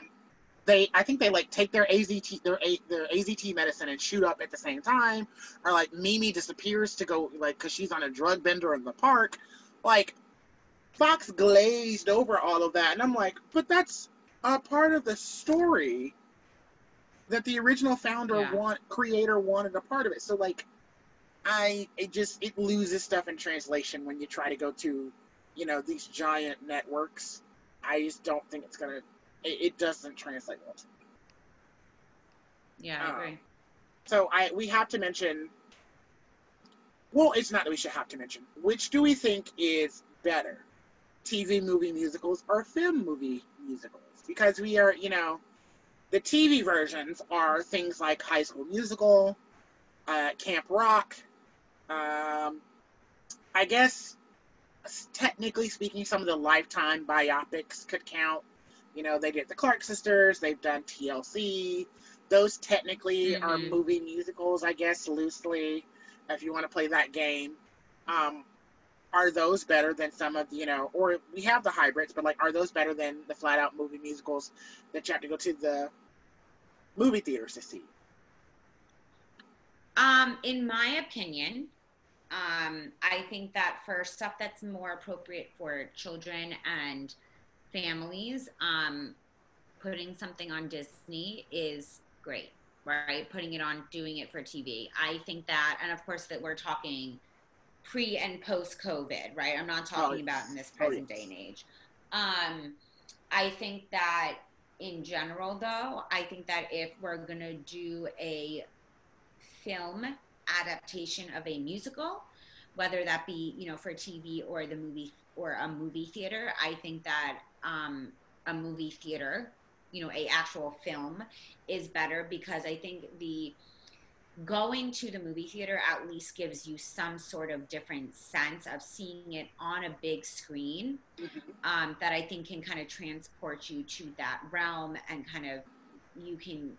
they I think they like take their AZT their A, their AZT medicine and shoot up at the same time, or like Mimi disappears to go like because she's on a drug bender in the park, like Fox glazed over all of that, and I'm like, but that's a part of the story that the original founder Yeah. want creator wanted a part of it. So like, I it just it loses stuff in translation when you try to go to, you know, these giant networks. I just don't think it's gonna. It, it doesn't translate well. Yeah, I Uh, agree. So I we have to mention. Well, it's not that we should have to mention. Which do we think is better, TV movie musicals or film movie musicals? Because we are, you know, the TV versions are things like High School Musical, uh, Camp Rock. Um, I guess technically speaking, some of the Lifetime biopics could count. You know, they did the Clark Sisters. They've done TLC. Those technically are Mhm. movie musicals, I guess, loosely, if you want to play that game. Um, are those better than some of the, you know, or we have the hybrids, but like, are those better than the flat out movie musicals that you have to go to the movie theaters to see? Um, in my opinion, um, I think that for stuff that's more appropriate for children and families, um, putting something on Disney is great, right? Putting it on, doing it for TV. I think that, and of course, that we're talking pre and post COVID, right? I'm not talking yes. about in this Oh, present day and age. Um, I think that in general, though, I think that if we're going to do a film adaptation of a musical, whether that be you know for TV or the movie or a movie theater. I think that um, a movie theater, you know, a actual film, is better because I think the going to the movie theater at least gives you some sort of different sense of seeing it on a big screen um, that I think can kind of transport you to that realm and kind of you can.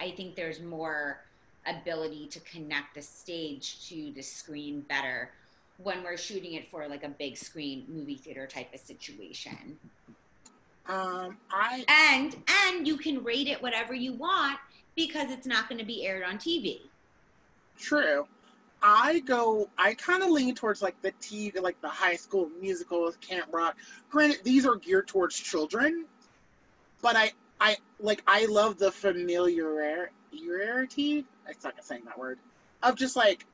I think there's more ability to connect the stage to the screen better when we're shooting it for like a big screen movie theater type of situation. Um, I And and you can rate it whatever you want because it's not going to be aired on TV. True. I go. I kind of lean towards like the TV, like the high school musicals, Camp Rock. Granted, these are geared towards children, but I, I like. I love the familiarity. I suck at saying that word. Of just like,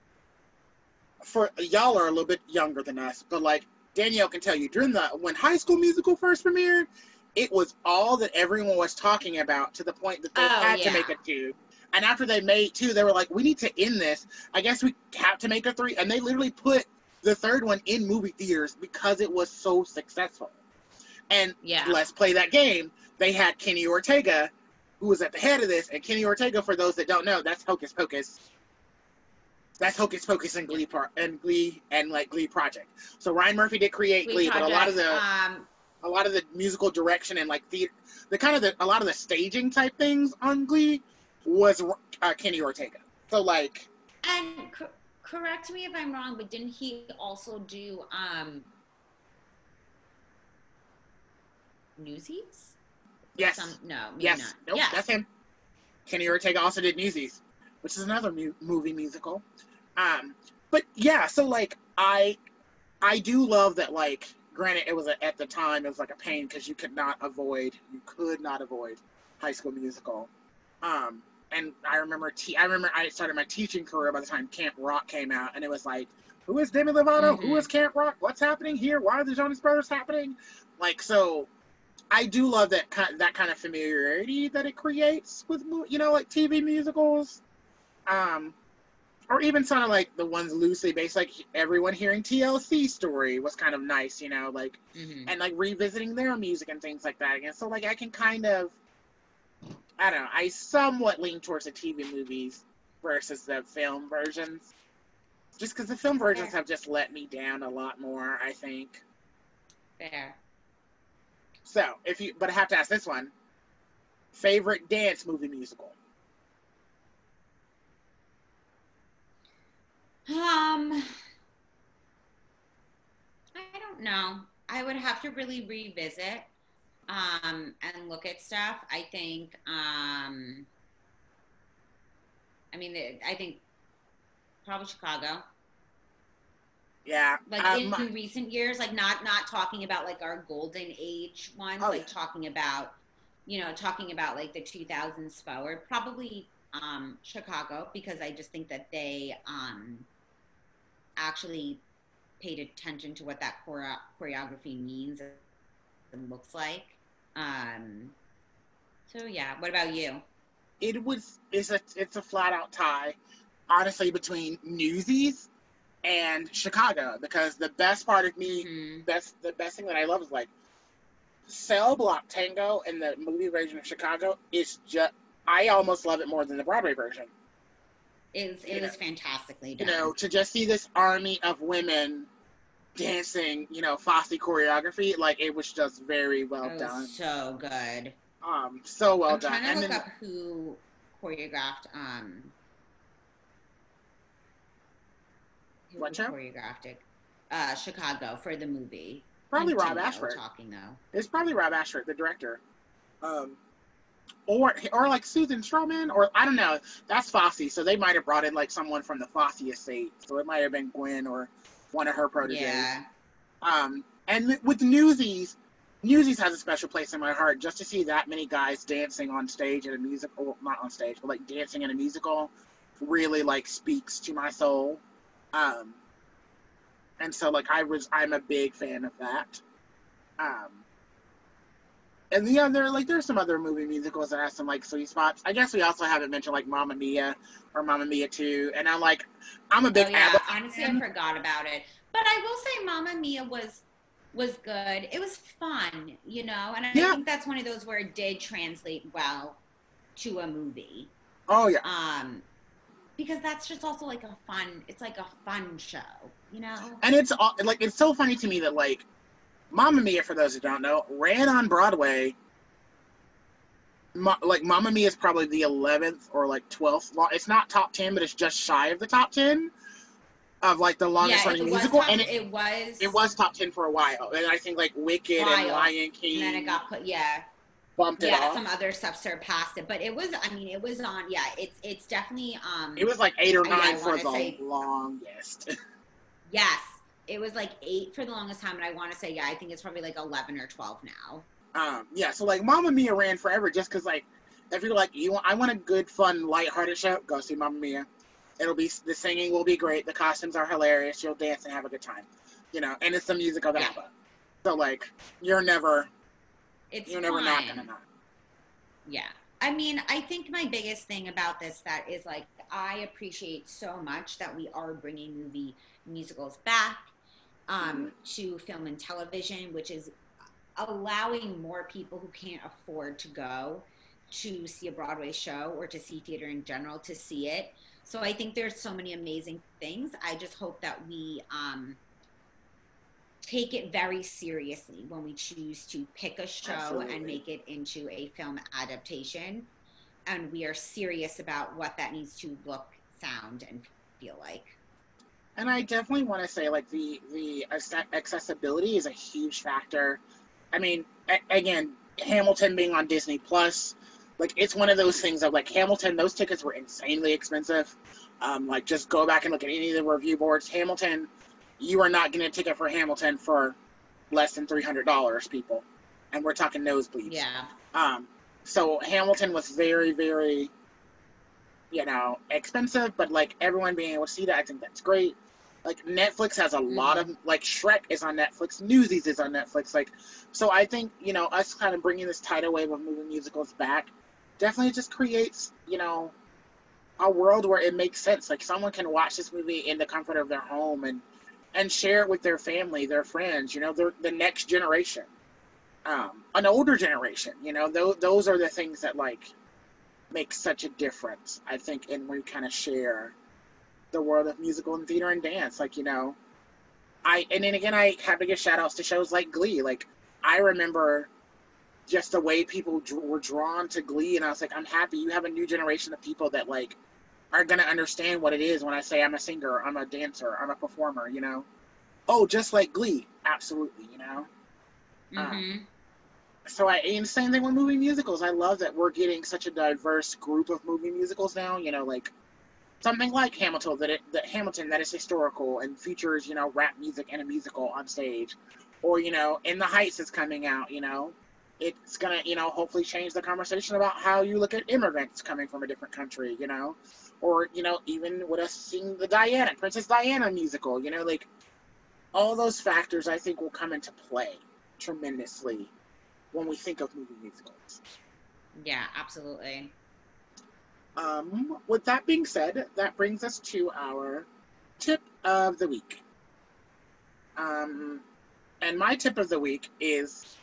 for y'all are a little bit younger than us, but like Danielle can tell you during the when High School Musical first premiered, it was all that everyone was talking about to the point that they Oh, had to make a two. And after they made two, they were like, "We need to end this. I guess we have to make a three. And they literally put the third one in movie theaters because it was so successful. And Yeah. let's play that game. They had Kenny Ortega, who was at the head of this, and Kenny Ortega, for those that don't know, that's Hocus Pocus. That's Hocus Pocus and Glee Par- and Glee and like Glee Project. So Ryan Murphy did create We Glee, but a lot of the um, a lot of the musical direction and like theater, the kind of the a lot of the staging type things on Glee was uh, Kenny Ortega. So like and cor- correct me if I'm wrong, but didn't he also do um Newsies? Yes, Some, no, yes, not. nope, yes. that's him. Kenny Ortega also did Newsies, which is another mu- movie musical. Um, but yeah, so like I, I do love that. Like, granted, it was a, at the time it was like a pain because you could not avoid, you could not avoid High School Musical. Um, and I remember, te- I remember I started my teaching career by the time Camp Rock came out, and it was like, who is Demi Lovato? Who Mhm. is Camp Rock? What's happening here? Why are the Jonas Brothers happening? Like, so I do love that kind that kind of familiarity that it creates with you know like TV musicals, um, or even sort of like the ones loosely based. Like everyone hearing TLC story was kind of nice, you know, like Mhm. and like revisiting their music and things like that again. So like I can kind of, I don't know, I somewhat lean towards the TV movies versus the film versions, just because the film versions Fair. have just let me down a lot more. I think. Fair. So, if you, but I have to ask this one: favorite dance movie musical? Um, I don't know. I would have to really revisit um, and look at stuff. I think. Um, I mean, I think probably Chicago. Yeah, Like um, in recent years, like not not talking about like our golden age ones, Oh, like yeah. talking about, you know, talking about like the 2000s forward. Probably um, Chicago because I just think that they um, actually paid attention to what that chore- choreography means and looks like. Um, so yeah, what about you? it was it's a it's a flat out tie, honestly, between Newsies and Chicago because the best part of me Mhm. that's the best thing that I love is like Cell Block Tango in the movie version of Chicago is just I almost love it more than the Broadway version. It was, it You was know- fantastically done. You know, to just see this army of women dancing, you know, Fosse choreography, like it was just very well it done. so good. Um, so well I'm done. trying to And look then up who choreographed um who What show? choreographed it. Uh Chicago for the movie. probably Rob Ashford. Talking though. It's probably Rob Ashford, the director. Um, or or like Susan Stroman, or I don't know. That's Fosse, so they might have brought in like someone from the Fosse estate. So it might have been Gwen or one of her proteges. Yeah. Um, and with Newsies, Newsies has a special place in my heart. Just to see that many guys dancing on stage in a musical, not on stage, but like dancing in a musical, really like speaks to my soul. Um, and so like I was, I'm a big fan of that. Um, and the other, like, there's some other movie musicals that have some like sweet spots. I guess we also haven't mentioned like Mamma Mia or Mamma Mia 2. And I'm like, I'm a big oh, yeah. Honestly. I forgot about it. But I will say Mamma Mia was was good. It was fun, you know, and I Yeah. think that's one of those where it did translate well to a movie. Oh yeah. Um because that's just also like a fun it's like a fun show, you know? And it's all like it's so funny to me that like Mamma Mia, for those who don't know, ran on Broadway. Ma- like Mamma Mia is probably the eleventh or like twelfth. Lo- it's not top ten, but it's just shy of the top ten of like the longest yeah, running musical. top- and it, it was it was top ten for a while. And I think like Wicked and Lion King and then it got put yeah. Bumped it Yeah, off. some other stuff surpassed it. But it was I mean it was on yeah, it's it's definitely um it was like eight or I nine for the say- longest. yes. It was like eight for the longest time, and I want to say, yeah, I think it's probably like eleven or twelve now. Um, yeah, so like Mamma Mia ran forever just because like if you're like you want, I want a good, fun, lighthearted show, go see Mamma Mia. It'll be the singing will be great, the costumes are hilarious, you'll dance and have a good time, you know, and it's the music of Yeah. ABBA. So like you're never it's You're never not gonna not. Yeah. I mean, I think my biggest thing about this that is like I appreciate so much that we are bringing movie musicals back um, to film and television, which is allowing more people who can't afford to go to see a Broadway show or to see theater in general to see it. So I think there's so many amazing things. I just hope that we um, take it very seriously when we choose to pick a show Absolutely. and make it into a film adaptation. And we are serious about what that needs to look, sound, and feel like. And I definitely want to say, like the the accessibility is a huge factor. I mean, a- again, Hamilton being on Disney Plus, like it's one of those things of like Hamilton. Those tickets were insanely expensive. Um, like just go back and look at any of the review boards. Hamilton, you are not getting a ticket for Hamilton for less than three hundred dollars, people, and we're talking nosebleeds. Yeah. Um, so Hamilton was very, very, you know, expensive, but like everyone being able to see that, I think that's great. Like Netflix has a lot of like Shrek is on Netflix, Newsies is on Netflix, like so I think you know us kind of bringing this tidal wave of movie musicals back definitely just creates you know a world where it makes sense. Like someone can watch this movie in the comfort of their home and and share it with their family, their friends, you know, their the next generation um, an older generation. You know, those those are the things that like make such a difference. I think, and we kind of share the world of musical and theater and dance. Like you know, I and then again, I have to give shout outs to shows like Glee. Like I remember just the way people were drawn to Glee, and I was like, I'm happy you have a new generation of people that like are gonna understand what it is when I say I'm a singer, I'm a dancer, I'm a performer. You know, oh, just like Glee, absolutely. You know hmm so I and same thing with movie musicals. I love that we're getting such a diverse group of movie musicals now. You know, like something like Hamilton that it, that Hamilton that is historical and features you know rap music and a musical on stage, or you know In the Heights is coming out. You know, it's gonna you know hopefully change the conversation about how you look at immigrants coming from a different country. You know, or you know even with us seeing the Diana Princess Diana musical. You know, like all those factors I think will come into play tremendously when we think of movie musicals. Yeah, absolutely. Um, with that being said, that brings us to our tip of the week. Um, and my tip of the week is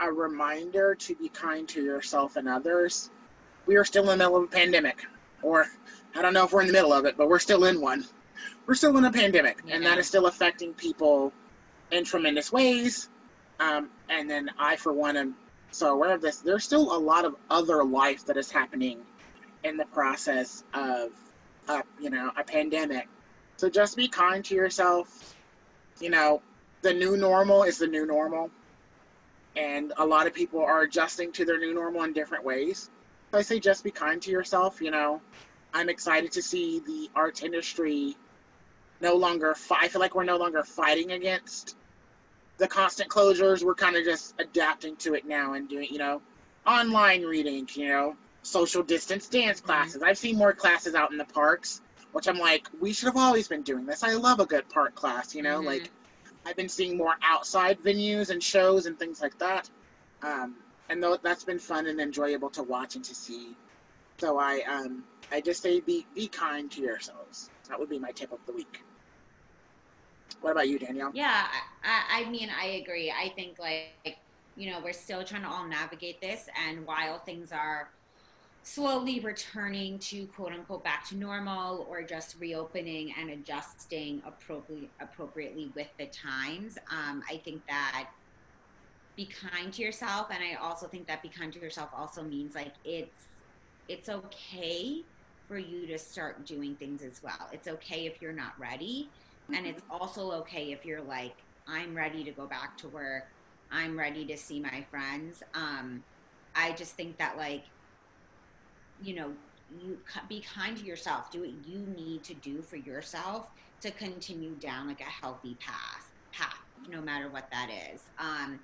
a reminder to be kind to yourself and others. We are still in the middle of a pandemic, or I don't know if we're in the middle of it, but we're still in one. We're still in a pandemic, and that is still affecting people in tremendous ways. Um, and then I, for one, am so aware of this. There's still a lot of other life that is happening in the process of, a, you know, a pandemic. So just be kind to yourself. You know, the new normal is the new normal, and a lot of people are adjusting to their new normal in different ways. So I say just be kind to yourself. You know, I'm excited to see the arts industry no longer. Fi- I feel like we're no longer fighting against the constant closures. We're kind of just adapting to it now and doing, you know, online reading. You know, social distance dance classes. I've seen more classes out in the parks, which I'm like, we should have always been doing this. I love a good park class. You know, Mhm. like I've been seeing more outside venues and shows and things like that. Um, and that's been fun and enjoyable to watch and to see. So I um I just say be be kind to yourselves. That would be my tip of the week. What about you, Danielle? Yeah, I, I mean, I agree. I think like you know we're still trying to all navigate this, and while things are slowly returning to quote unquote back to normal or just reopening and adjusting appropriately appropriately with the times, um, I think that be kind to yourself, and I also think that be kind to yourself also means like it's it's okay for you to start doing things as well. It's okay if you're not ready. And it's also okay if you're like, I'm ready to go back to work. I'm ready to see my friends. Um, I just think that, like, you know, you be kind to yourself. Do what you need to do for yourself to continue down like a healthy path, path, no matter what that is. Um,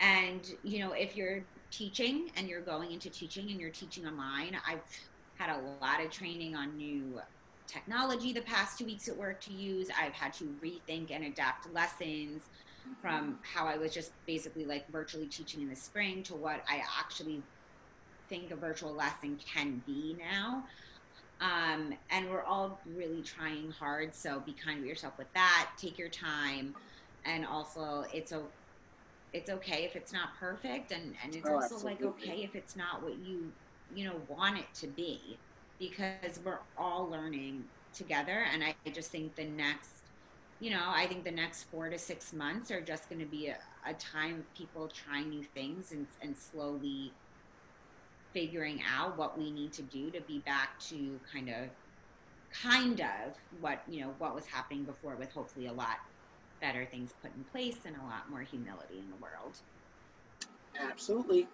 and you know, if you're teaching and you're going into teaching and you're teaching online, I've had a lot of training on new technology the past two weeks at work to use. I've had to rethink and adapt lessons. from how I was just basically like virtually teaching in the spring to what I actually think a virtual lesson can be now. Um, and we're all really trying hard. So be kind to yourself with that. Take your time, and also it's a it's okay if it's not perfect, and and it's Oh, also like okay if it's not what you you know want it to be, because we're all learning together. And I just think the next you know, I think the next four to six months are just going to be a, a time of people trying new things and, and slowly figuring out what we need to do to be back to kind of, kind of what, you know, what was happening before with hopefully a lot better things put in place and a lot more humility in the world. Absolutely.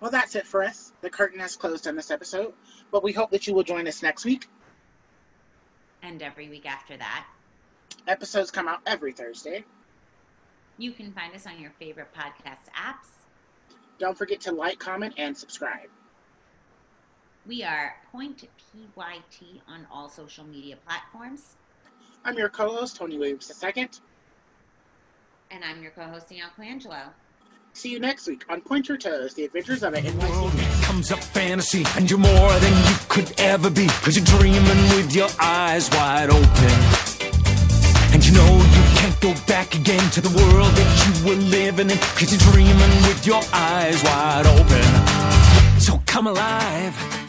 Well, that's it for us. The curtain has closed on this episode, but we hope that you will join us next week. And every week after that, Episodes come out every Thursday. you can find us on your favorite podcast apps. Don't forget to like, comment, and subscribe. We are Point PYT on all social media platforms. I'm your co-host, Tony Williams II. And I'm your co-host, Danielle Colangelo. See you next week on Point Your Toes, the adventures of an world NYC. comes up fantasy and you're more than you could ever be cause you're dreaming with your eyes wide open can't go back again to the world that you were living in. Cause you're dreaming with your eyes wide open. So come alive